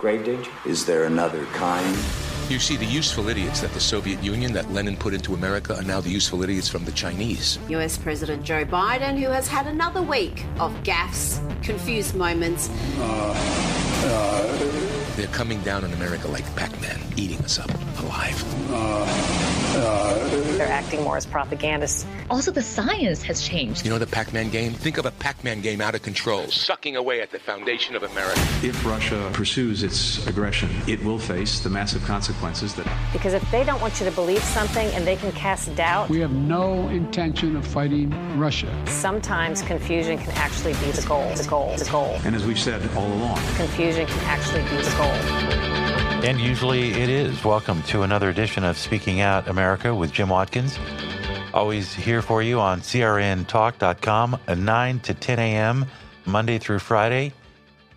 Grave danger? Is there another kind? You see, the useful idiots that the Soviet Union, that Lenin put into America, are now the useful idiots from the Chinese. US President Joe Biden, who has had another week of gaffes, confused moments. Uh, uh, They're coming down on America like Pac Man, eating us up alive. Uh, they're acting more as propagandists. Also, the science has changed. You know the Pac Man game? Think of a Pac Man game out of control, sucking away at the foundation of America. If Russia pursues its aggression, it will face the massive consequences that. Because if they don't want you to believe something and they can cast doubt. We have no intention of fighting Russia. Sometimes confusion can actually be the goal. The goal. The goal. And as we've said all along, confusion can actually be the goal. And usually it is. Welcome to another edition of Speaking Out America with Jim Watkins. Always here for you on crntalk.com, 9 to 10 a.m., Monday through Friday.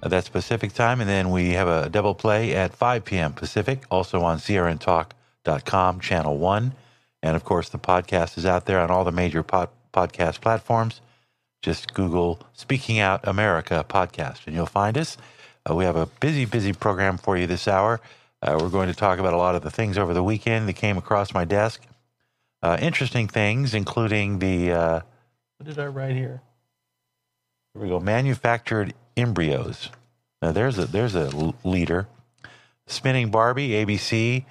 Uh, that's Pacific time. And then we have a double play at 5 p.m. Pacific, also on crntalk.com, channel 1. And of course, the podcast is out there on all the major pod- podcast platforms. Just Google Speaking Out America podcast, and you'll find us. Uh, we have a busy, busy program for you this hour. Uh, we're going to talk about a lot of the things over the weekend that came across my desk. Uh, interesting things, including the uh, what did I write here? Here we go. Manufactured embryos. Now there's a there's a leader. Spinning Barbie, ABC,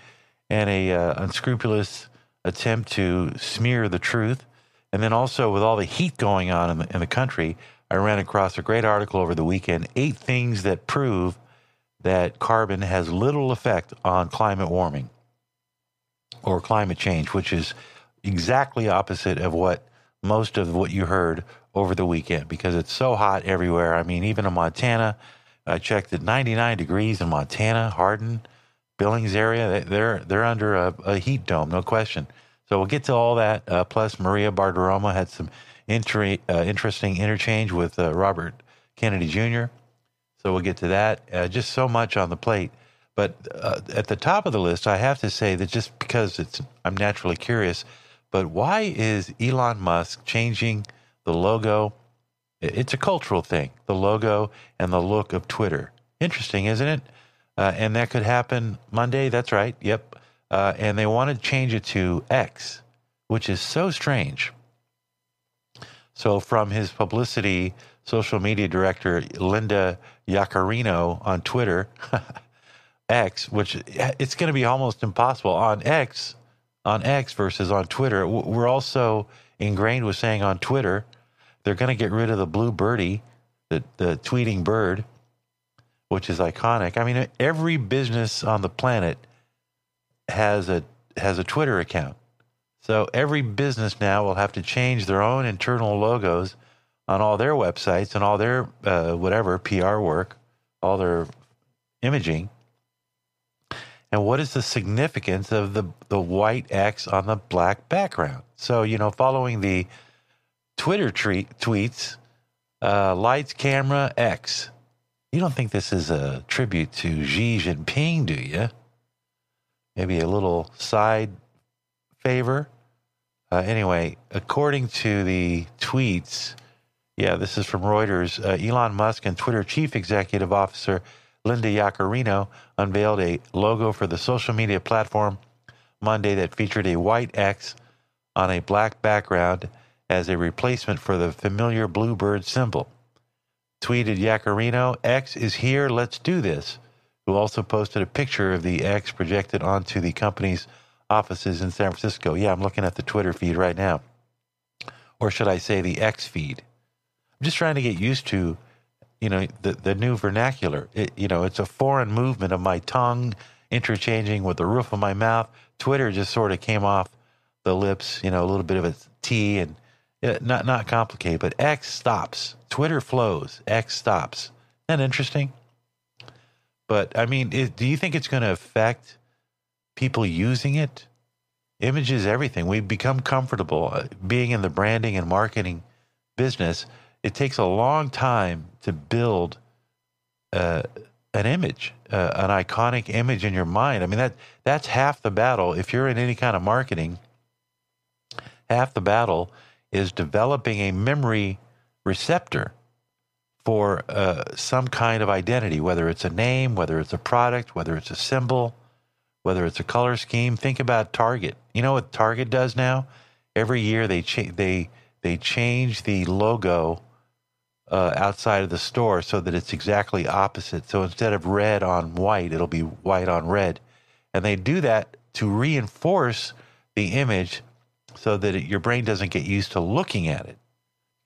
and a uh, unscrupulous attempt to smear the truth. And then also with all the heat going on in the, in the country, I ran across a great article over the weekend eight things that prove that carbon has little effect on climate warming or climate change, which is exactly opposite of what most of what you heard over the weekend because it's so hot everywhere. I mean, even in Montana, I checked at 99 degrees in Montana, Hardin, Billings area. They're they're under a, a heat dome, no question. So we'll get to all that. Uh, plus, Maria Bartiromo had some uh, interesting interchange with uh, Robert Kennedy Jr. So we'll get to that. Uh, just so much on the plate. But uh, at the top of the list, I have to say that just because it's, I'm naturally curious, but why is Elon Musk changing the logo? It's a cultural thing, the logo and the look of Twitter. Interesting, isn't it? Uh, and that could happen Monday. That's right. Yep. Uh, and they want to change it to X, which is so strange. So, from his publicity social media director, Linda Yaccarino, on Twitter, X, which eh, it's going to be almost impossible on X, on X versus on Twitter. We're also ingrained with saying on Twitter, they're going to get rid of the blue birdie, the, the tweeting bird, which is iconic. I mean, every business on the planet has a has a Twitter account. So every business now will have to change their own internal logos on all their websites and all their uh, whatever PR work, all their imaging. And what is the significance of the the white X on the black background? So you know, following the Twitter treat, tweets, uh, lights, camera, X. You don't think this is a tribute to Xi Jinping, do you? Maybe a little side favor. Uh, anyway, according to the tweets, yeah, this is from Reuters. Uh, Elon Musk and Twitter chief executive officer Linda Yaccarino unveiled a logo for the social media platform Monday that featured a white X on a black background as a replacement for the familiar bluebird symbol. Tweeted Yaccarino, X is here, let's do this, who also posted a picture of the X projected onto the company's offices in San Francisco. Yeah, I'm looking at the Twitter feed right now. Or should I say the X feed? I'm just trying to get used to, you know, the, the new vernacular. It, you know, it's a foreign movement of my tongue interchanging with the roof of my mouth. Twitter just sort of came off the lips, you know, a little bit of a T and not not complicated, but X stops. Twitter flows. X stops. Isn't that interesting? But I mean, do you think it's going to affect people using it. Image is everything. We've become comfortable uh, being in the branding and marketing business. It takes a long time to build uh, an image, uh, an iconic image in your mind. I mean that that's half the battle. If you're in any kind of marketing, half the battle is developing a memory receptor for uh, some kind of identity, whether it's a name, whether it's a product, whether it's a symbol, whether it's a color scheme. Think about Target. You know what Target does now? Every year they cha- they they change the logo uh, outside of the store so that it's exactly opposite. So instead of red on white, it'll be white on red, and they do that to reinforce the image so that it, your brain doesn't get used to looking at it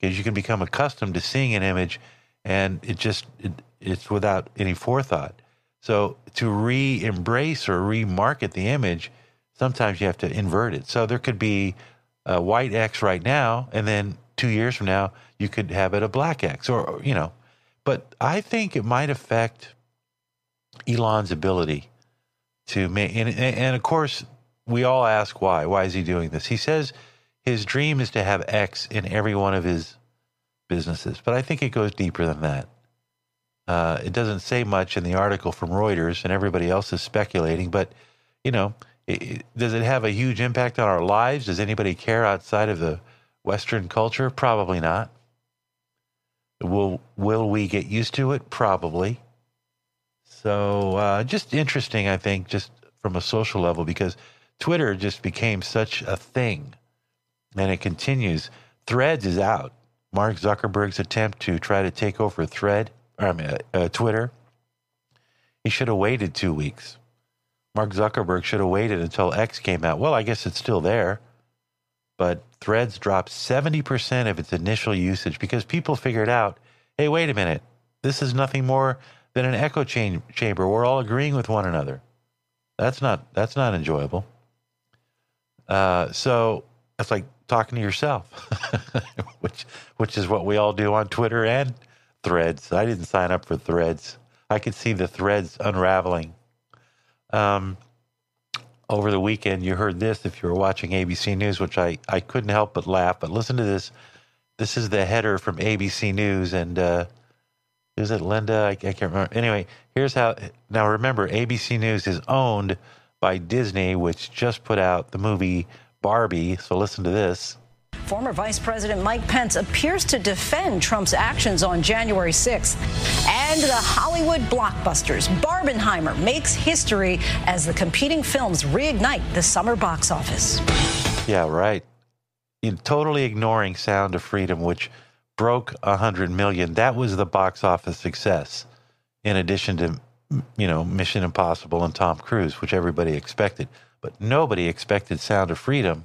because you can become accustomed to seeing an image and it just it, it's without any forethought. So to re-embrace or remarket the image, sometimes you have to invert it. So there could be a white X right now, and then two years from now you could have it a black X, or you know. But I think it might affect Elon's ability to make, and, and of course we all ask why. Why is he doing this? He says his dream is to have X in every one of his businesses. But I think it goes deeper than that. Uh, it doesn't say much in the article from Reuters, and everybody else is speculating. But you know, it, does it have a huge impact on our lives? Does anybody care outside of the Western culture? Probably not. Will Will we get used to it? Probably. So uh, just interesting, I think, just from a social level, because Twitter just became such a thing, and it continues. Threads is out. Mark Zuckerberg's attempt to try to take over Thread, I mean, uh, Twitter, he should have waited two weeks. Mark Zuckerberg should have waited until X came out. Well, I guess it's still there, but Threads dropped 70% of its initial usage because people figured out hey, wait a minute, this is nothing more than an echo chamber. We're all agreeing with one another. That's not that's not enjoyable. Uh, so it's like talking to yourself, which which is what we all do on Twitter and Threads. I didn't sign up for Threads. I could see the threads unraveling. Um, over the weekend, you heard this if you were watching ABC News, which I, I couldn't help but laugh. But listen to this. This is the header from ABC News, and uh, is it Linda? I, I can't remember. Anyway, here's how. Now remember, ABC News is owned by Disney, which just put out the movie Barbie. So listen to this. Former Vice President Mike Pence appears to defend Trump's actions on January 6th. And the Hollywood blockbusters. Barbenheimer makes history as the competing films reignite the summer box office. Yeah, right. In totally ignoring Sound of Freedom, which broke 100 million. That was the box office success, in addition to, you know, Mission Impossible and Tom Cruise, which everybody expected. But nobody expected Sound of Freedom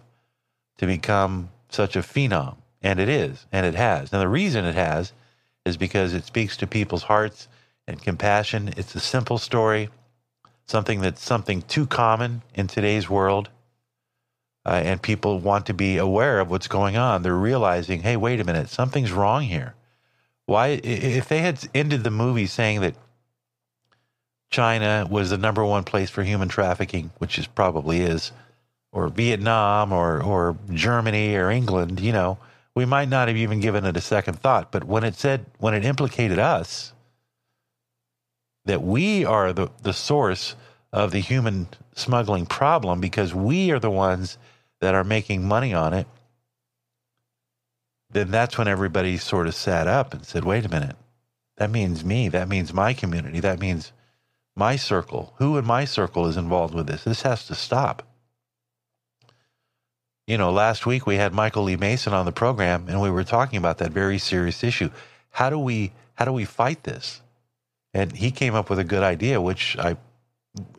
to become such a phenom. And it is, and it has. And the reason it has is because it speaks to people's hearts and compassion. It's a simple story, something that's something too common in today's world. Uh, and people want to be aware of what's going on. They're realizing, hey, wait a minute, something's wrong here. Why, if they had ended the movie saying that China was the number one place for human trafficking, which is probably is, or Vietnam or or Germany or England, you know, we might not have even given it a second thought. But when it said when it implicated us, that we are the, the source of the human smuggling problem because we are the ones that are making money on it, then that's when everybody sort of sat up and said, wait a minute, that means me. That means my community. That means my circle, who in my circle is involved with this? This has to stop. You know, last week we had Michael Lee Mason on the program and we were talking about that very serious issue. How do we how do we fight this? And he came up with a good idea, which I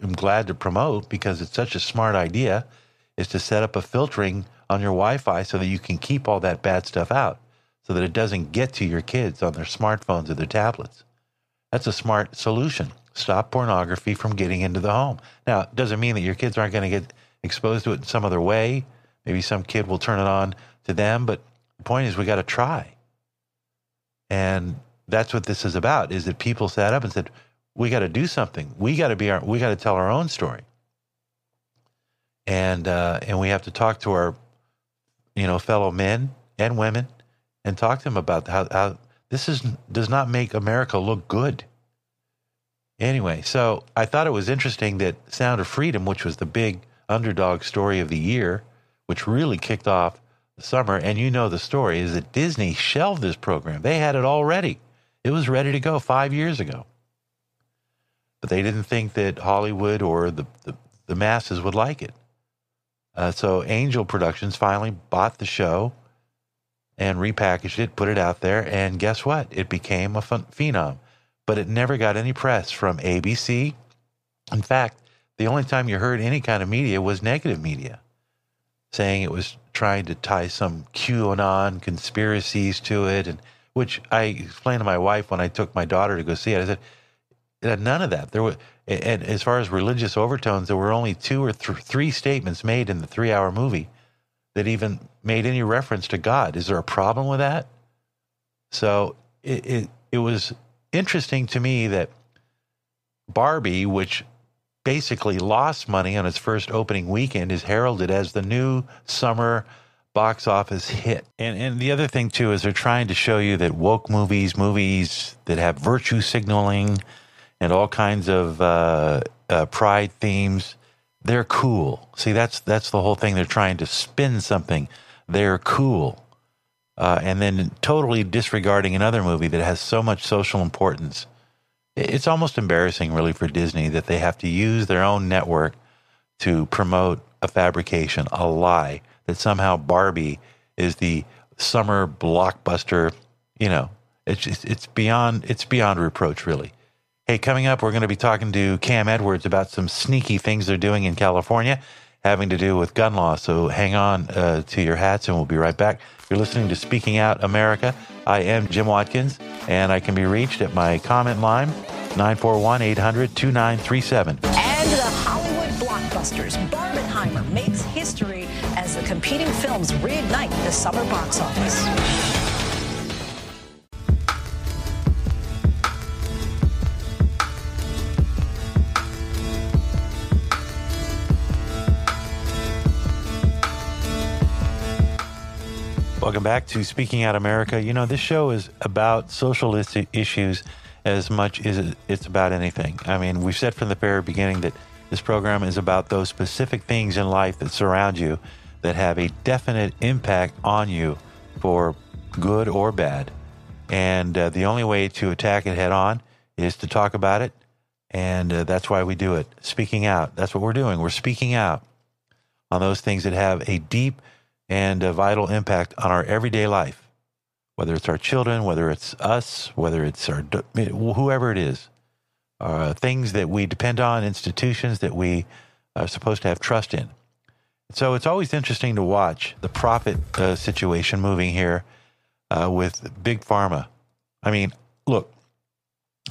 am glad to promote because it's such a smart idea, is to set up a filtering on your Wi-Fi so that you can keep all that bad stuff out, so that it doesn't get to your kids on their smartphones or their tablets. That's a smart solution stop pornography from getting into the home. Now, it doesn't mean that your kids aren't going to get exposed to it in some other way. Maybe some kid will turn it on to them, but the point is we got to try. And that's what this is about is that people sat up and said, we got to do something. We got to be our, we got to tell our own story. And, uh, and we have to talk to our, you know, fellow men and women and talk to them about how, how this is, does not make America look good. Anyway, so I thought it was interesting that Sound of Freedom, which was the big underdog story of the year, which really kicked off the summer, and you know the story, is that Disney shelved this program. They had it all ready. It was ready to go five years ago. But they didn't think that Hollywood or the, the, the masses would like it. Uh, so Angel Productions finally bought the show and repackaged it, put it out there, and guess what? It became a phenom. But it never got any press from ABC. In fact, the only time you heard any kind of media was negative media, saying it was trying to tie some QAnon conspiracies to it, and which I explained to my wife when I took my daughter to go see it. I said, it had none of that. There were, and as far as religious overtones, there were only two or th- three statements made in the three-hour movie that even made any reference to God. Is there a problem with that? So it, it, it was interesting to me that Barbie, which basically lost money on its first opening weekend, is heralded as the new summer box office hit. And and the other thing too is they're trying to show you that woke movies, movies that have virtue signaling and all kinds of uh, uh, pride themes, they're cool. See, that's that's the whole thing. They're trying to spin something. They're cool, uh, and then totally disregarding another movie that has so much social importance. It's almost embarrassing, really, for Disney that they have to use their own network to promote a fabrication, a lie that somehow Barbie is the summer blockbuster. You know, it's just, it's beyond it's beyond reproach, really. Hey, coming up, we're going to be talking to Cam Edwards about some sneaky things they're doing in California having to do with gun law. So hang on uh, to your hats and we'll be right back. You're listening to Speaking Out America. I am Jim Watkins and I can be reached at my comment line 941 800 2937. And the Hollywood blockbusters. Barbenheimer makes history as the competing films reignite the summer box office. Welcome back to Speaking Out America. You know, this show is about social issues as much as it's about anything. I mean, we've said from the very beginning that this program is about those specific things in life that surround you that have a definite impact on you for good or bad. And uh, the only way to attack it head on is to talk about it. And uh, that's why we do it. Speaking out. That's what we're doing. We're speaking out on those things that have a deep and a vital impact on our everyday life, whether it's our children, whether it's us, whether it's our whoever it is, uh, things that we depend on, institutions that we are supposed to have trust in. So it's always interesting to watch the profit uh, situation moving here uh, with big pharma. I mean, look,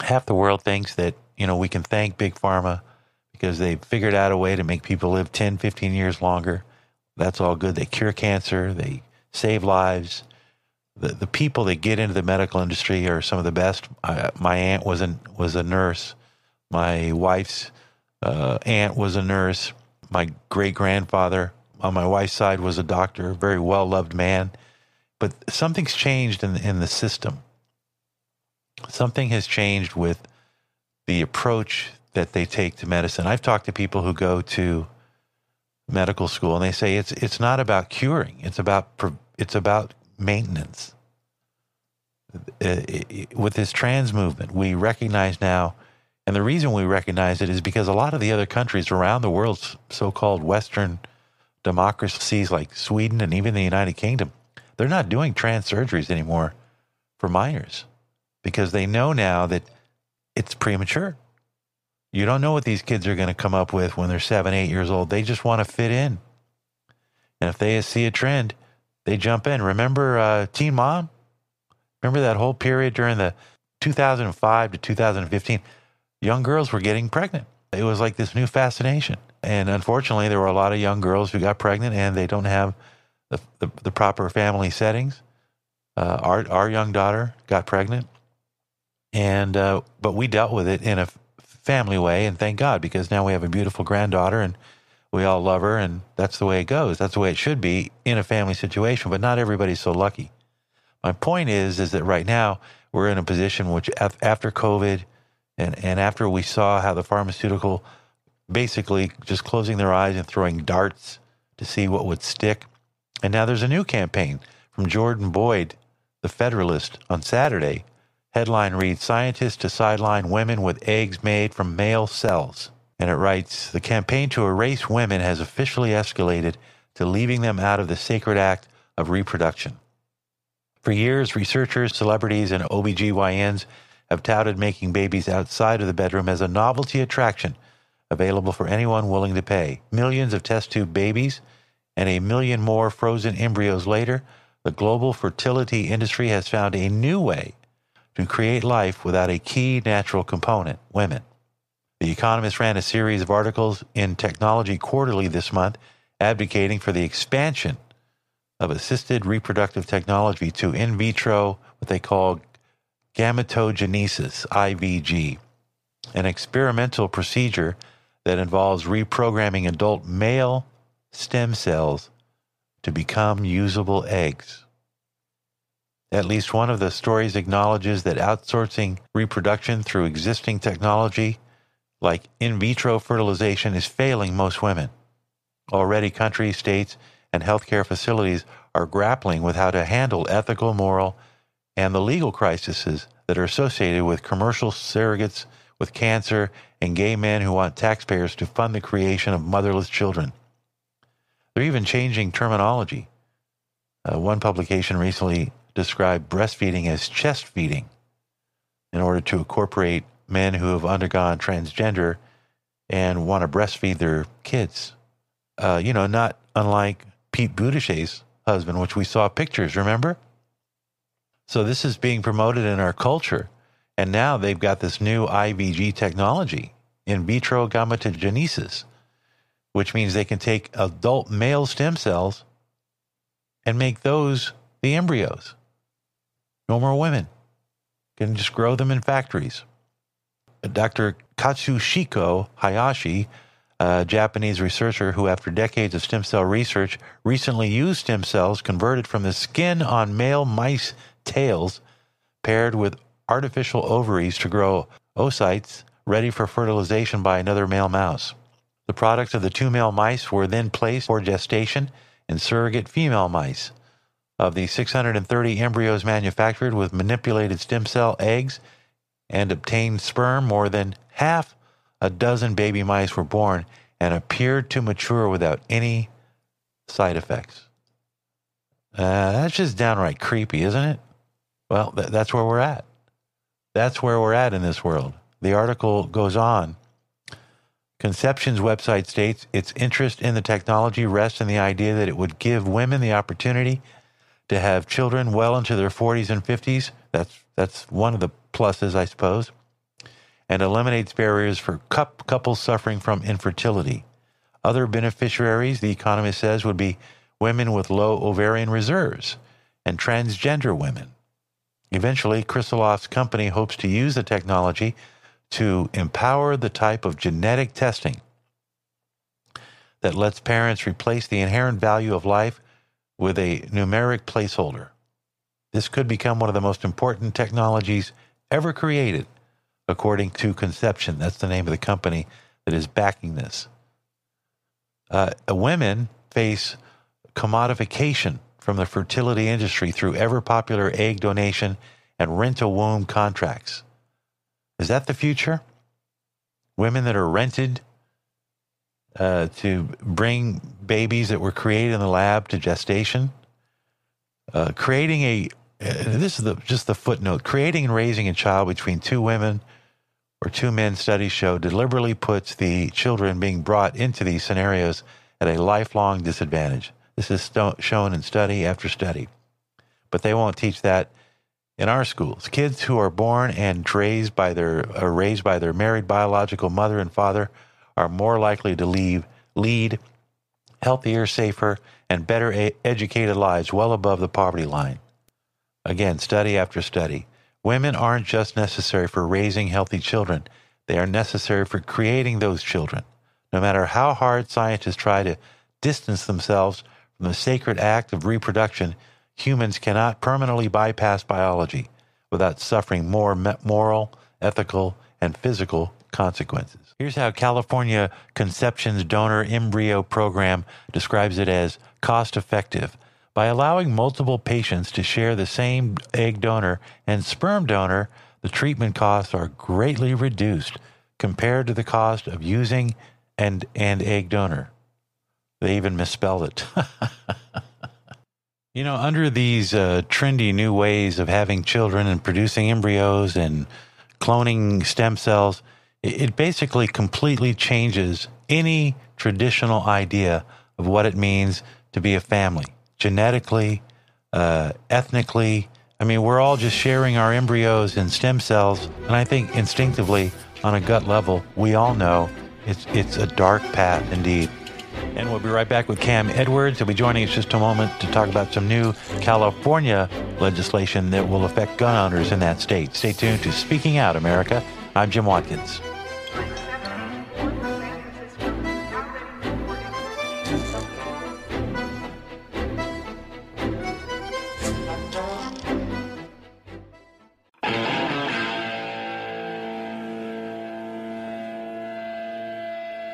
half the world thinks that you know we can thank big pharma because they figured out a way to make people live 10, 15 years longer. That's all good. They cure cancer, they save lives. The, the people that get into the medical industry are some of the best. I, my aunt was, an, was a nurse. My wife's uh, aunt was a nurse. My great grandfather on my wife's side was a doctor, a very well loved man. But something's changed in, in the system. Something has changed with the approach that they take to medicine. I've talked to people who go to medical school, and they say it's it's not about curing; it's about it's about maintenance. Uh, with this trans movement, we recognize now, and the reason we recognize it is because a lot of the other countries around the world, so-called Western democracies like Sweden and even the United Kingdom, they're not doing trans surgeries anymore for minors because they know now that it's premature. You don't know what these kids are going to come up with when they're seven, eight years old. They just want to fit in. And if they see a trend, they jump in. Remember uh, Teen Mom? Remember that whole period during the 2005 to 2015? Young girls were getting pregnant. It was like this new fascination. And unfortunately, there were a lot of young girls who got pregnant and they don't have the, the, the proper family settings. Uh, our, our young daughter got pregnant. And, uh, but we dealt with it in a family way, and thank God because now we have a beautiful granddaughter and we all love her, and that's the way it goes. That's the way it should be in a family situation. But not everybody's so lucky. My point is, is that right now we're in a position which after COVID and and after we saw how the pharmaceutical basically just closing their eyes and throwing darts to see what would stick, and now there's a new campaign from Jordan Boyd, the Federalist, on Saturday Headline reads Scientists to sideline women with eggs made from male cells. And it writes The campaign to erase women has officially escalated to leaving them out of the sacred act of reproduction. For years, researchers, celebrities, and OBGYNs have touted making babies outside of the bedroom as a novelty attraction available for anyone willing to pay. Millions of test tube babies and a million more frozen embryos later, the global fertility industry has found a new way to create life without a key natural component women. The Economist ran a series of articles in Technology Quarterly this month advocating for the expansion of assisted reproductive technology to in vitro, what they call gametogenesis, IVG, an experimental procedure that involves reprogramming adult male stem cells to become usable eggs. At least one of the stories acknowledges that outsourcing reproduction through existing technology, like in vitro fertilization, is failing most women. Already, countries, states, and healthcare facilities are grappling with how to handle ethical, moral, and the legal crises that are associated with commercial surrogates with cancer and gay men who want taxpayers to fund the creation of motherless children. They're even changing terminology. Uh, one publication recently described breastfeeding as chest feeding in order to incorporate men who have undergone transgender and want to breastfeed their kids. Uh, you know, not unlike Pete Buttigieg's husband, which we saw pictures, remember? So this is being promoted in our culture. And now they've got this new IVG technology, in vitro gametogenesis, which means they can take adult male stem cells and make those the embryos. No more women. Can just grow them in factories. Uh, Dr. Katsuhiko Hayashi, a Japanese researcher who, after decades of stem cell research, recently used stem cells converted from the skin on male mice tails paired with artificial ovaries to grow oocytes ready for fertilization by another male mouse. The products of the two male mice were then placed for gestation in surrogate female mice. Of the 630 embryos manufactured with manipulated stem cell eggs and obtained sperm, more than half a dozen baby mice were born and appeared to mature without any side effects. Uh, that's just downright creepy, isn't it? Well, th- that's where we're at. That's where we're at in this world. The article goes on. Conception's website states its interest in the technology rests in the idea that it would give women the opportunity to have children well into their 40s and 50s. That's that's one of the pluses, I suppose, and eliminates barriers for couples suffering from infertility. Other beneficiaries, the economist says, would be women with low ovarian reserves and transgender women. Eventually, Krisiloff's company hopes to use the technology to empower the type of genetic testing that lets parents replace the inherent value of life with a numeric placeholder. This could become one of the most important technologies ever created, according to Conception. That's the name of the company that is backing this. Uh, women face commodification from the fertility industry through ever popular egg donation and rent a womb contracts. Is that the future? Women that are rented uh, to bring babies that were created in the lab to gestation? Uh, creating a, uh, this is the, just the footnote, creating and raising a child between two women or two men, studies show, deliberately puts the children being brought into these scenarios at a lifelong disadvantage. This is shown in study after study. But they won't teach that in our schools. Kids who are born and raised by their are raised by their married biological mother and father are more likely to leave, lead healthier, safer, and better a- educated lives well above the poverty line. Again, study after study. Women aren't just necessary for raising healthy children, they are necessary for creating those children. No matter how hard scientists try to distance themselves from the sacred act of reproduction, humans cannot permanently bypass biology without suffering more moral, ethical, and physical consequences. Here's how California Conception's donor embryo program describes it as cost effective, By allowing multiple patients to share the same egg donor and sperm donor, the treatment costs are greatly reduced compared to the cost of using and, and egg donor. They even misspelled it. you know, under these uh, trendy new ways of having children and producing embryos and cloning stem cells, it, basically completely changes any traditional idea of what it means to be a family, genetically, uh, ethnically. I mean, we're all just sharing our embryos and stem cells, and I think instinctively, on a gut level, we all know it's it's a dark path indeed. And we'll be right back with Cam Edwards. He'll be joining us just a moment to talk about some new California legislation that will affect gun owners in that state. Stay tuned to Speaking Out America. I'm Jim Watkins.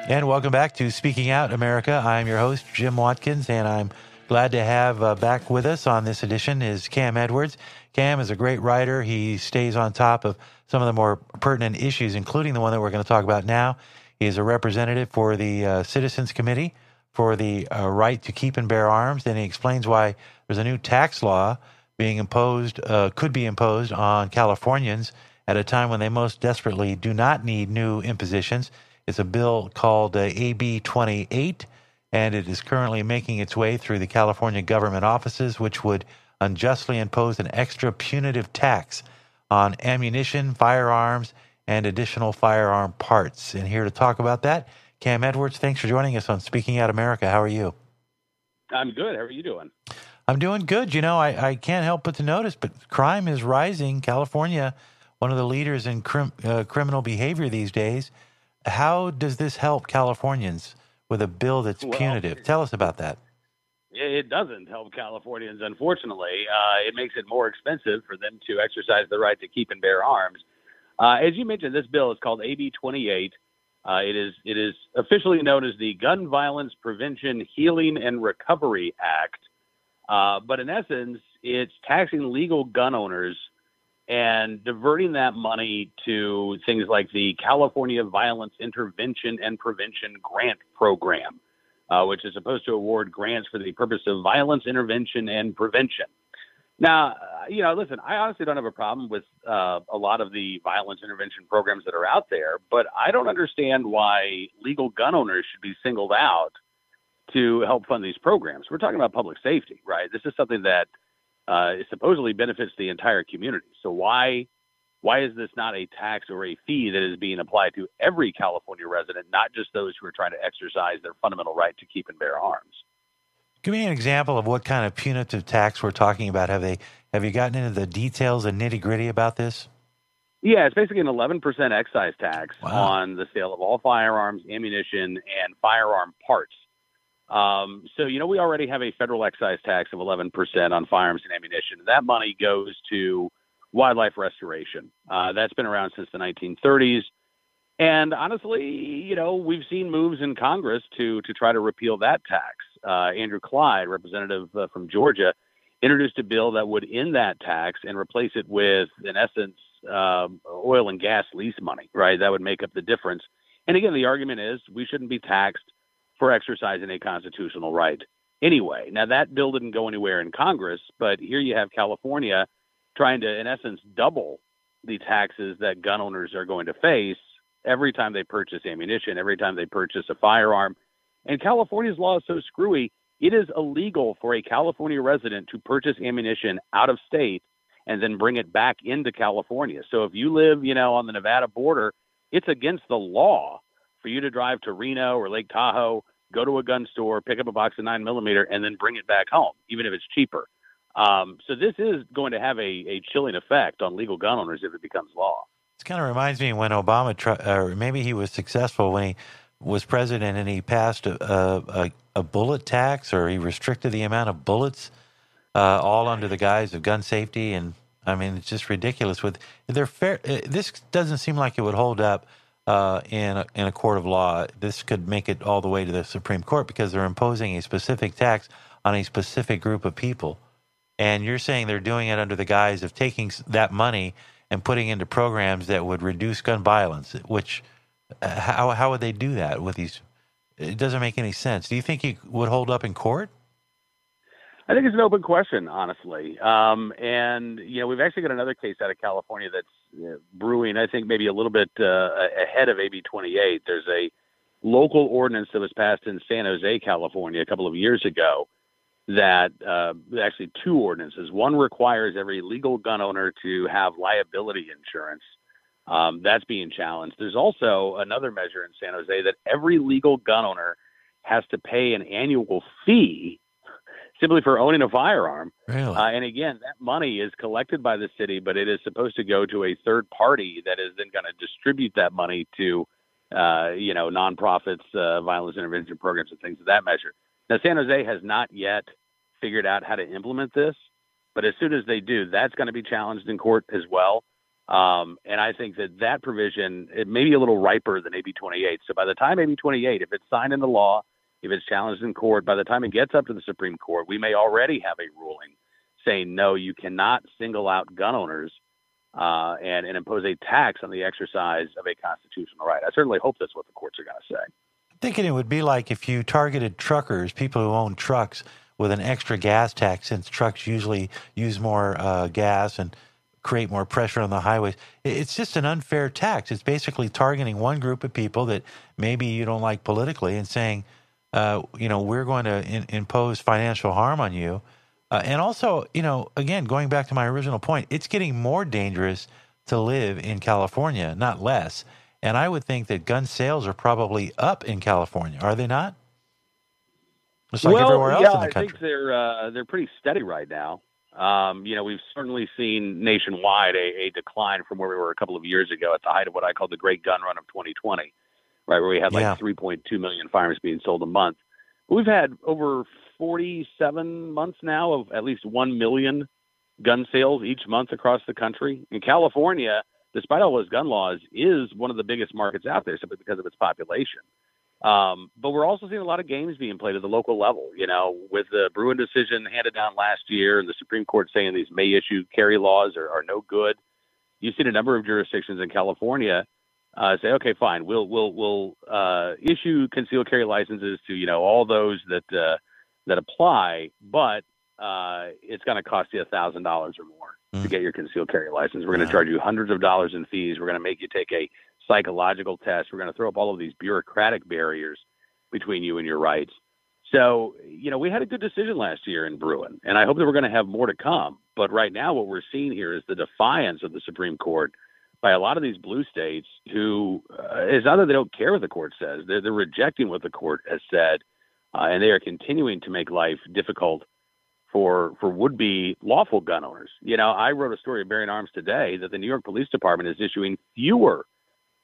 And welcome back to Speaking Out America. I'm your host, Jim Watkins, and I'm glad to have uh, back with us on this edition is Cam Edwards. Cam is a great writer. He stays on top of some of the more pertinent issues, including the one that we're going to talk about now. He is a representative for the uh, Citizens Committee for the uh, right to keep and bear arms, and he explains why there's a new tax law being imposed, uh, could be imposed on Californians at a time when they most desperately do not need new impositions. It's a bill called uh, AB 28, and it is currently making its way through the California government offices, which would unjustly impose an extra punitive tax on ammunition, firearms, and additional firearm parts. And here to talk about that, Cam Edwards, thanks for joining us on Speaking Out America. How are you? I'm good. How are you doing? I'm doing good. You know, I, I can't help but to notice, but crime is rising. California, one of the leaders in crim, uh, criminal behavior these days. How does this help Californians with a bill that's well, punitive? Tell us about that. It doesn't help Californians, unfortunately. Uh, it makes it more expensive for them to exercise the right to keep and bear arms. Uh, as you mentioned, this bill is called AB 28. Uh, it is it is officially known as the Gun Violence Prevention, Healing, and Recovery Act. Uh, but in essence, it's taxing legal gun owners and diverting that money to things like the California Violence Intervention and Prevention Grant Program, uh, which is supposed to award grants for the purpose of violence intervention and prevention. Now, uh, you know, listen, I honestly don't have a problem with uh, a lot of the violence intervention programs that are out there, but I don't understand why legal gun owners should be singled out to help fund these programs. We're talking about public safety, right? This is something that uh, it supposedly benefits the entire community. So why why is this not a tax or a fee that is being applied to every California resident, not just those who are trying to exercise their fundamental right to keep and bear arms? Give me an example of what kind of punitive tax we're talking about. Have they have you gotten into the details and nitty gritty about this? Yeah, it's basically an 11% excise tax wow. on the sale of all firearms, ammunition, and firearm parts. Um, so, you know, we already have a federal excise tax of 11% on firearms and ammunition. That money goes to wildlife restoration. Uh, that's been around since the 1930s. And honestly, you know, we've seen moves in Congress to to try to repeal that tax. Uh, Andrew Clyde, representative uh, from Georgia, introduced a bill that would end that tax and replace it with, in essence, um, oil and gas lease money. Right, that would make up the difference. And again, the argument is we shouldn't be taxed for exercising a constitutional right anyway. Now, that bill didn't go anywhere in Congress, but here you have California trying to, in essence, double the taxes that gun owners are going to face every time they purchase ammunition, every time they purchase a firearm. And California's law is so screwy, it is illegal for a California resident to purchase ammunition out of state and then bring it back into California. So if you live, you know, on the Nevada border, it's against the law for you to drive to Reno or Lake Tahoe, go to a gun store, pick up a box of nine millimeter, and then bring it back home, even if it's cheaper. Um, so this is going to have a, a chilling effect on legal gun owners if it becomes law. This kind of reminds me when Obama, tried, or maybe he was successful when he was president and he passed a, a, a bullet tax or he restricted the amount of bullets, uh, all under the guise of gun safety. And I mean, it's just ridiculous. With they're fair, uh, this doesn't seem like it would hold up uh, in a, in a court of law. This could make it all the way to the Supreme Court because they're imposing a specific tax on a specific group of people. And you're saying they're doing it under the guise of taking that money and putting into programs that would reduce gun violence, which uh, how, how would they do that with these? It doesn't make any sense. Do you think he would hold up in court? I think it's an open question, honestly. Um, and you know, we've actually got another case out of California that's brewing. I think maybe a little bit uh, ahead of AB 28. There's a local ordinance that was passed in San Jose, California, a couple of years ago. That uh, actually two ordinances. One requires every legal gun owner to have liability insurance. Um, that's being challenged. There's also another measure in San Jose that every legal gun owner has to pay an annual fee simply for owning a firearm. Really? Uh, and again, that money is collected by the city, but it is supposed to go to a third party that is then going to distribute that money to, uh, you know, nonprofits, uh, violence intervention programs, and things of that measure. Now, San Jose has not yet figured out how to implement this, but as soon as they do, that's going to be challenged in court as well. Um, and I think that that provision it may be a little riper than AB 28. So by the time AB 28, if it's signed into law if it's challenged in court, by the time it gets up to the Supreme Court, we may already have a ruling saying no, you cannot single out gun owners uh, and, and impose a tax on the exercise of a constitutional right. I certainly hope that's what the courts are going to say. I'm thinking it would be like if you targeted truckers, people who own trucks, with an extra gas tax, since trucks usually use more uh, gas and create more pressure on the highways. It's just an unfair tax. It's basically targeting one group of people that maybe you don't like politically and saying, uh, you know, we're going to in, impose financial harm on you. Uh, and also, you know, again, going back to my original point, it's getting more dangerous to live in California, not less. And I would think that gun sales are probably up in California, are they not? Just like well, everywhere else yeah, in the country. I think they're uh, they're pretty steady right now. Um, you know, we've certainly seen nationwide a, a decline from where we were a couple of years ago at the height of what I call the Great Gun Run of 2020 right, where we had like Yeah. 3.2 million firearms being sold a month. We've had over 47 months now of at least 1 million gun sales each month across the country. In California, despite all those gun laws, is one of the biggest markets out there simply because of its population. Um, but we're also seeing a lot of games being played at the local level. You know, with the Bruen decision handed down last year, and the Supreme Court saying these may issue carry laws are, are no good. You've seen a number of jurisdictions in California uh, say, okay, fine, we'll we'll we'll uh, issue concealed carry licenses to you know all those that uh, that apply, but uh, it's going to cost you a thousand dollars or more to get your concealed carry license. We're going to charge you hundreds of dollars in fees. We're going to make you take a psychological test. We're going to throw up all of these bureaucratic barriers between you and your rights. So, you know, we had a good decision last year in Bruen, and I hope that we're going to have more to come. But right now, what we're seeing here is the defiance of the Supreme Court by a lot of these blue states who uh, it's not that they don't care what the court says, they're, they're rejecting what the court has said, uh, and they are continuing to make life difficult for for would be lawful gun owners. You know, I wrote a story in Bearing Arms today that the New York Police Department is issuing fewer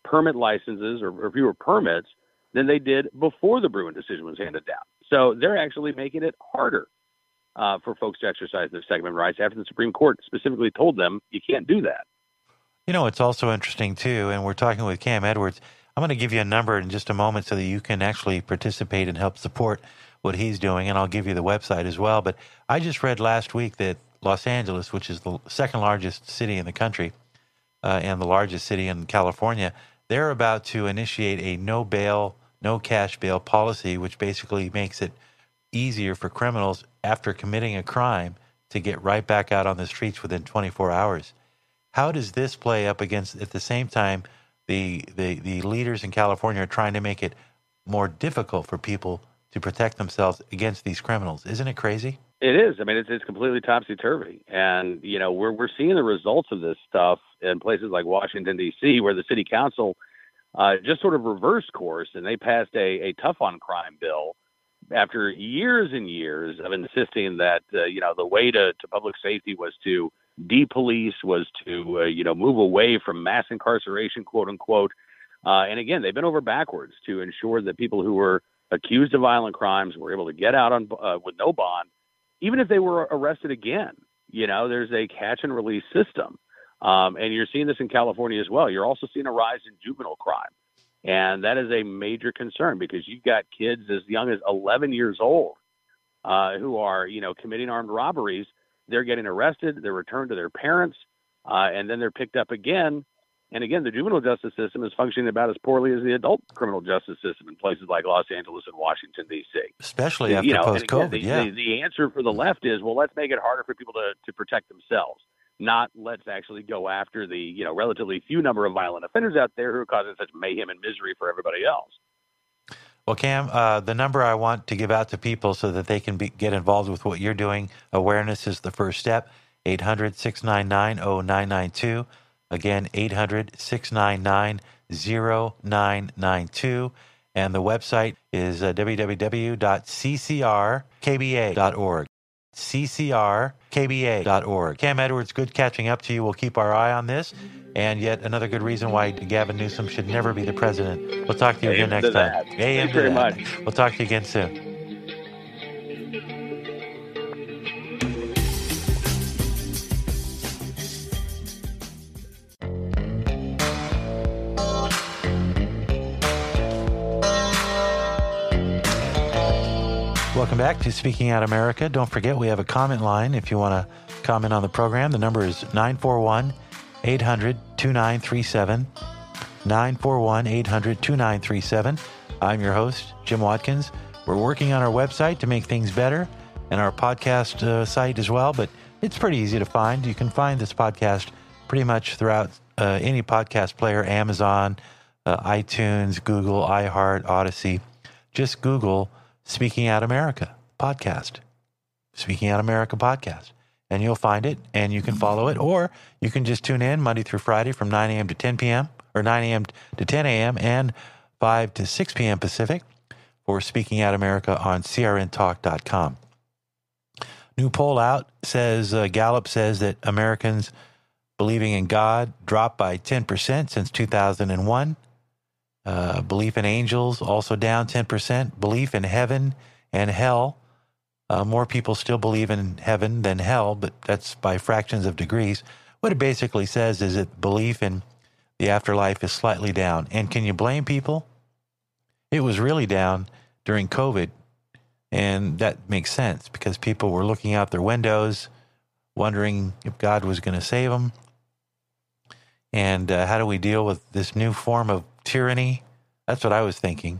permit licenses or, or fewer permits than they did before the Bruen decision was handed down. So they're actually making it harder uh, for folks to exercise their Second Amendment rights after the Supreme Court specifically told them you can't do that. You know, it's also interesting too, and we're talking with Cam Edwards. I'm going to give you a number in just a moment so that you can actually participate and help support what he's doing, and I'll give you the website as well. But I just read last week that Los Angeles, which is the second largest city in the country uh, and the largest city in California, they're about to initiate a no bail, no cash bail policy, which basically makes it easier for criminals after committing a crime to get right back out on the streets within 24 hours. How does this play up against, at the same time, the, the, the leaders in California are trying to make it more difficult for people to protect themselves against these criminals? Isn't it crazy? It is. I mean, it's it's completely topsy turvy, and you know we're we're seeing the results of this stuff in places like Washington D.C., where the city council uh, just sort of reversed course and they passed a, a tough on crime bill after years and years of insisting that uh, you know the way to, to public safety was to depolice, was to uh, you know move away from mass incarceration, quote unquote. Uh, and again, they've been over backwards to ensure that people who were accused of violent crimes were able to get out on uh, with no bond, even if they were arrested again. You know, there's a catch and release system, um, and you're seeing this in California as well. You're also seeing a rise in juvenile crime, and that is a major concern because you've got kids as young as 11 years old uh, who are, you know, committing armed robberies, they're getting arrested, they're returned to their parents, uh, and then they're picked up again. And again, the juvenile justice system is functioning about as poorly as the adult criminal justice system in places like Los Angeles and Washington D.C. Especially after you know, post COVID. the, yeah. the, the answer for the left is, well, let's make it harder for people to, to protect themselves not let's actually go after the you know relatively few number of violent offenders out there who are causing such mayhem and misery for everybody else. Well, Cam, uh, the number I want to give out to people so that they can be, get involved with what you're doing, awareness is the first step. 800 699 0992. Again, 800 699 0992. And the website is uh, www.ccrkba.org ccrkba.org. Cam Edwards, good catching up to you. We'll keep our eye on this. And yet another good reason why Gavin Newsom should never be the president. We'll talk to you again next time. That. Thanks very that. much. We'll talk to you again soon. Back to Speaking Out America. Don't forget, we have a comment line if you want to comment on the program. The number is 941 800 2937. 941 800 2937. I'm your host, Jim Watkins. We're working on our website to make things better and our podcast uh, site as well, but it's pretty easy to find. You can find this podcast pretty much throughout uh, any podcast player Amazon, uh, iTunes, Google, iHeart, Odysee. Just Google Speaking Out America podcast. Speaking Out America podcast. And you'll find it and you can follow it, or you can just tune in Monday through Friday from 9 a.m. to 10 p.m., or 9 a.m. to 10 a.m., and 5 to 6 p.m. Pacific for Speaking Out America on crntalk.com. New poll out says uh, Gallup says that Americans believing in God dropped by 10% since 2001. Uh, belief in angels also down 10%. Belief in heaven and hell. Uh, more people still believe in heaven than hell, but that's by fractions of degrees. What it basically says is that belief in the afterlife is slightly down. And can you blame people? It was really down during COVID. And that makes sense because people were looking out their windows, wondering if God was going to save them. And uh, how do we deal with this new form of tyranny? That's what I was thinking.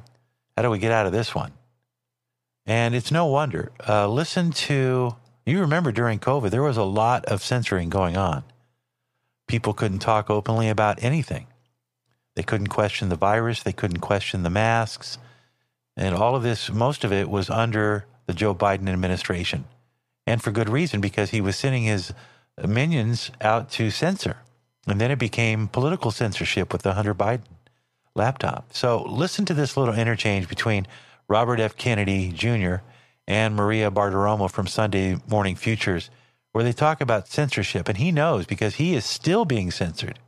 How do we get out of this one? And it's no wonder. Uh, listen to, you remember during COVID, there was a lot of censoring going on. People couldn't talk openly about anything. They couldn't question the virus, they couldn't question the masks. And all of this, most of it was under the Joe Biden administration. And for good reason, because he was sending his minions out to censor. And then it became political censorship with the Hunter Biden laptop. So listen to this little interchange between Robert F. Kennedy Jr. and Maria Bartiromo from Sunday Morning Futures, where they talk about censorship. And he knows because he is still being censored.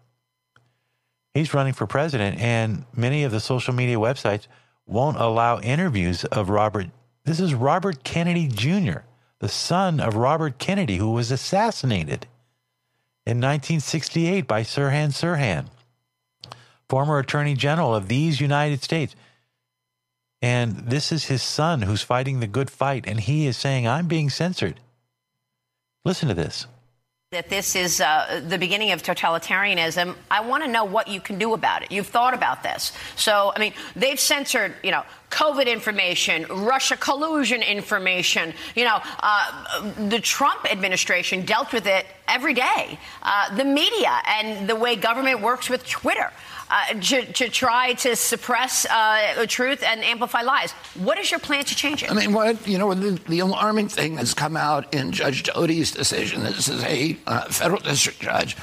He's running for president, and many of the social media websites won't allow interviews of Robert. This is Robert Kennedy Jr., the son of Robert Kennedy, who was assassinated in 1968 by Sirhan Sirhan, former Attorney General of these United States. And this is his son who's fighting the good fight, and he is saying, I'm being censored. Listen to this. That this is uh, the beginning of totalitarianism. I want to know what you can do about it. You've thought about this. So, I mean, they've censored, you know, COVID information, Russia collusion information. You know, uh, the Trump administration dealt with it every day. Uh, the media and the way government works with Twitter. Uh, to, to, try to suppress uh, truth and amplify lies. What is your plan to change it? I mean, what you know, the, the alarming thing that's come out in Judge Doughty's decision. This is a uh, federal district judge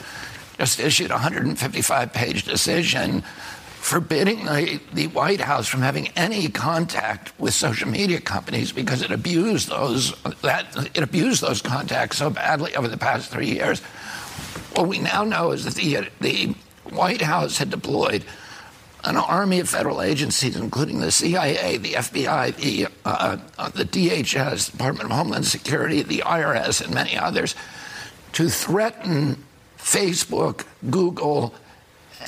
just issued a 155-page decision forbidding the, the, White House from having any contact with social media companies because it abused those that it abused those contacts so badly over the past three years. What we now know is that the the White House had deployed an army of federal agencies, including the CIA, the FBI, the, uh, uh, the DHS, Department of Homeland Security, the IRS, and many others, to threaten Facebook, Google,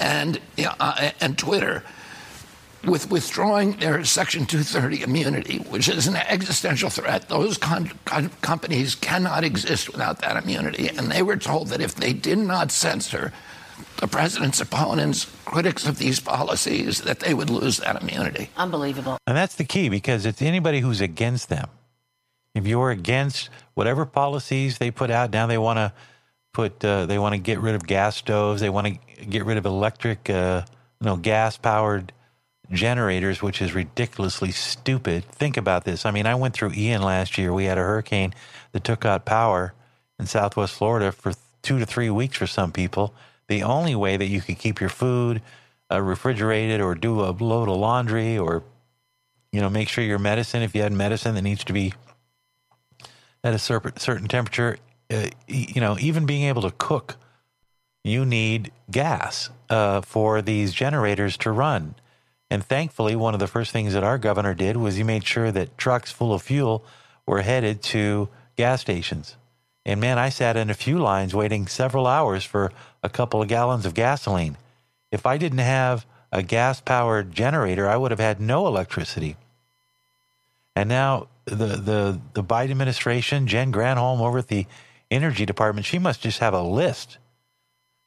and, uh, and Twitter with withdrawing their Section 230 immunity, which is an existential threat, those companies cannot exist without that immunity. And they were told that if they did not censor the president's opponents, critics of these policies, that they would lose that immunity. Unbelievable. And that's the key because it's anybody who's against them. If you're against whatever policies they put out, now they want to put, uh, they want to get rid of gas stoves, they want to get rid of electric, uh, you know, gas powered generators, which is ridiculously stupid. Think about this. I mean, I went through Ian last year. We had a hurricane that took out power in Southwest Florida for two to three weeks for some people. The only way that you could keep your food uh, refrigerated or do a load of laundry or, you know, make sure your medicine, if you had medicine that needs to be at a certain temperature, uh, you know, even being able to cook, you need gas uh, for these generators to run. And thankfully, one of the first things that our governor did was he made sure that trucks full of fuel were headed to gas stations. And man, I sat in a few lines waiting several hours for a couple of gallons of gasoline. If I didn't have a gas powered generator, I would have had no electricity. And now the, the, the Biden administration, Jen Granholm over at the Energy Department, she must just have a list.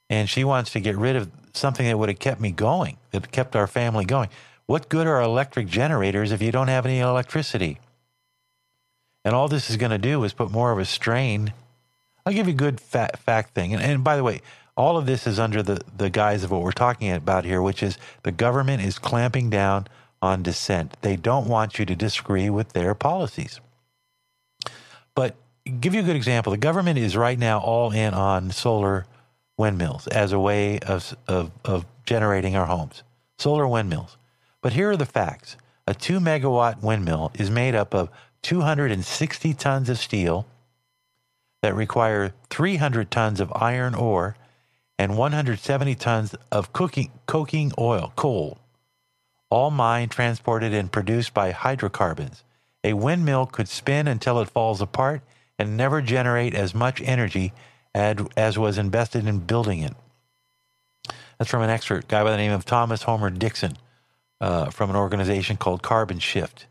And she wants to get rid of something that would have kept me going, that kept our family going. What good are electric generators if you don't have any electricity? And all this is going to do is put more of a strain. I'll give you a good fact, fact thing. And, and by the way, all of this is under the, the guise of what we're talking about here, which is the government is clamping down on dissent. They don't want you to disagree with their policies. But give you a good example. The government is right now all in on solar windmills as a way of, of, of generating our homes. Solar windmills. But here are the facts a two megawatt windmill is made up of 260 tons of steel that require 300 tons of iron ore and 170 tons of cooking, coking oil, coal, all mined, transported, and produced by hydrocarbons. A windmill could spin until it falls apart and never generate as much energy as was invested in building it. That's from an expert, guy by the name of Thomas Homer Dixon, uh, from an organization called Carbon Shift.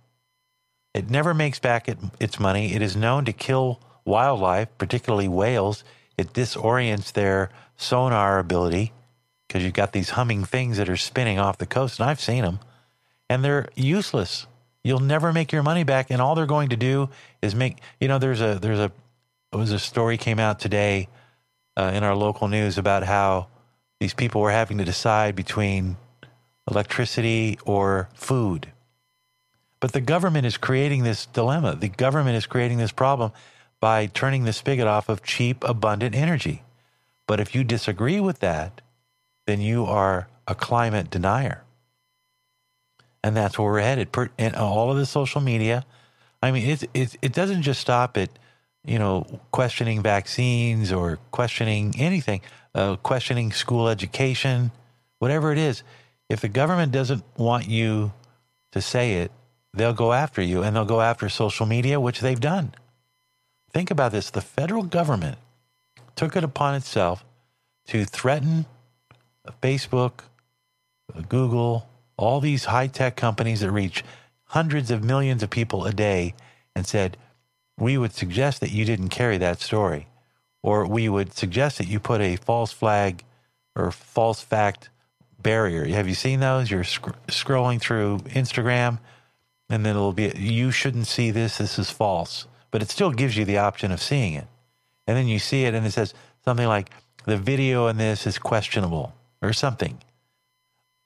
It never makes back it, its money. It is known to kill wildlife, particularly whales. It disorients their sonar ability because you've got these humming things that are spinning off the coast, and I've seen them, and they're useless. You'll never make your money back, and all they're going to do is make. You know, there's a there's a it was a story came out today uh, in our local news about how these people were having to decide between electricity or food. But the government is creating this dilemma. The government is creating this problem by turning the spigot off of cheap, abundant energy. But if you disagree with that, then you are a climate denier. And that's where we're headed. And all of the social media, I mean, it's, it's, it doesn't just stop at you know, questioning vaccines or questioning anything, uh, questioning school education, whatever it is. If the government doesn't want you to say it, they'll go after you and they'll go after social media, which they've done. Think about this the federal government took it upon itself to threaten Facebook, Google, all these high tech companies that reach hundreds of millions of people a day and said, we would suggest that you didn't carry that story, or we would suggest that you put a false flag or false fact barrier. Have you seen those? You're sc- scrolling through Instagram, and then it'll be, you shouldn't see this, this is false. But it still gives you the option of seeing it. And then you see it, and it says something like, the video in this is questionable, or something.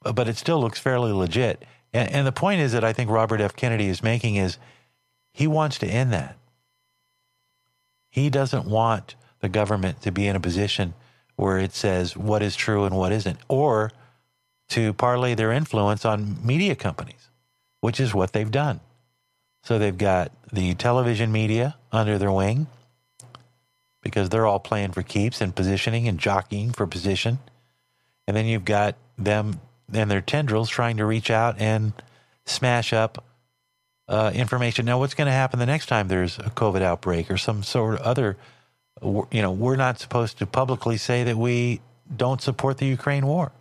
But it still looks fairly legit. And, and the point is that I think Robert F. Kennedy is making is he wants to end that. He doesn't want the government to be in a position where it says what is true and what isn't, or to parlay their influence on media companies, which is what they've done. So they've got the television media under their wing because they're all playing for keeps and positioning and jockeying for position. And then you've got them and their tendrils trying to reach out and smash up uh, information. Now, what's going to happen the next time there's a COVID outbreak or some sort of other? You know, we're not supposed to publicly say that we don't support the Ukraine war.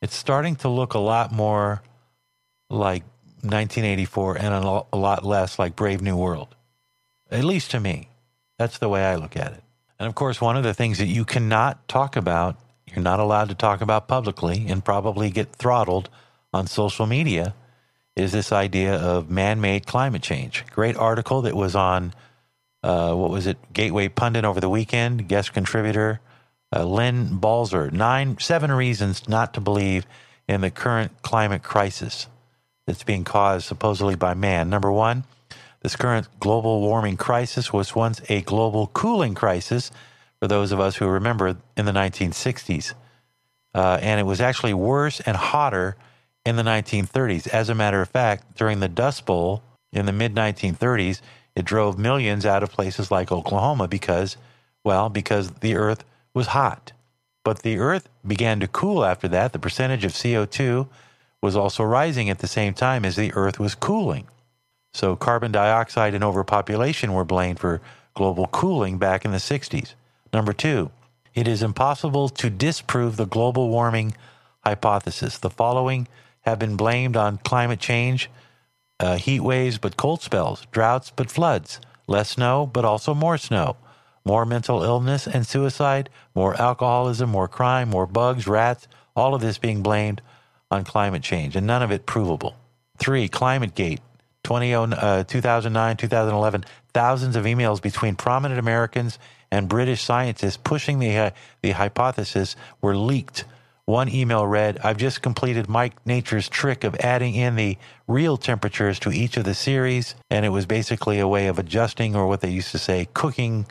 it's starting to look a lot more like 1984 and a a lot less like Brave New World. At least to me. That's the way I look at it. And of course, one of the things that you cannot talk about, you're not allowed to talk about publicly and probably get throttled on social media, is this idea of man made climate change. Great article that was on, uh, what was it, Gateway Pundit over the weekend, guest contributor uh, Lynn Balzer. Nine, seven reasons not to believe in the current climate crisis that's being caused supposedly by man. Number one, this current global warming crisis was once a global cooling crisis for those of us who remember in the 1960s. Uh, and it was actually worse and hotter in the 1930s. As a matter of fact, during the Dust Bowl in the mid 1930s, it drove millions out of places like Oklahoma because, well, because the earth was hot. But the earth began to cool after that. The percentage of CO2 was also rising at the same time as the earth was cooling. So carbon dioxide and overpopulation were blamed for global cooling back in the 60s. Number two, it is impossible to disprove the global warming hypothesis. The following have been blamed on climate change uh, heat waves, but cold spells, droughts, but floods, less snow, but also more snow, more mental illness and suicide, more alcoholism, more crime, more bugs, rats, all of this being blamed on climate change, and none of it provable. Three, Climate Gate, 20, uh, 2009, 2011, thousands of emails between prominent Americans and British scientists pushing the, uh, the hypothesis were leaked. One email read, I've just completed Mike Nature's trick of adding in the real temperatures to each of the series, and it was basically a way of adjusting, or what they used to say, cooking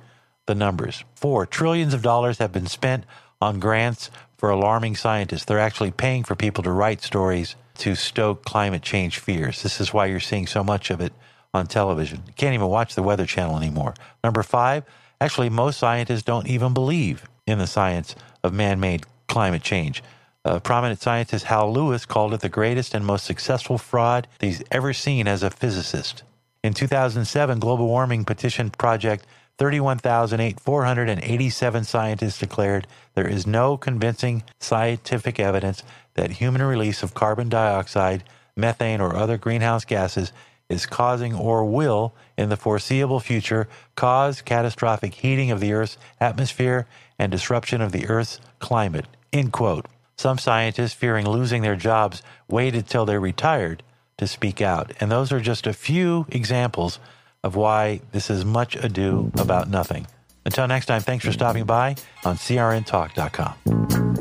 the numbers. Four, trillions of dollars have been spent on grants for alarming scientists. They're actually paying for people to write stories to stoke climate change fears. This is why you're seeing so much of it on television. You can't even watch the Weather Channel anymore. Number five, actually, most scientists don't even believe in the science of man made climate change. Uh, prominent scientist Hal Lewis called it the greatest and most successful fraud he's ever seen as a physicist. In 2007, Global Warming Petition Project 31,487 scientists declared there is no convincing scientific evidence that human release of carbon dioxide, methane, or other greenhouse gases is causing or will, in the foreseeable future, cause catastrophic heating of the Earth's atmosphere and disruption of the Earth's climate. End quote. Some scientists, fearing losing their jobs, waited till they're retired to speak out. And those are just a few examples of why this is much ado about nothing. Until next time, thanks for stopping by on CRNTalk.com.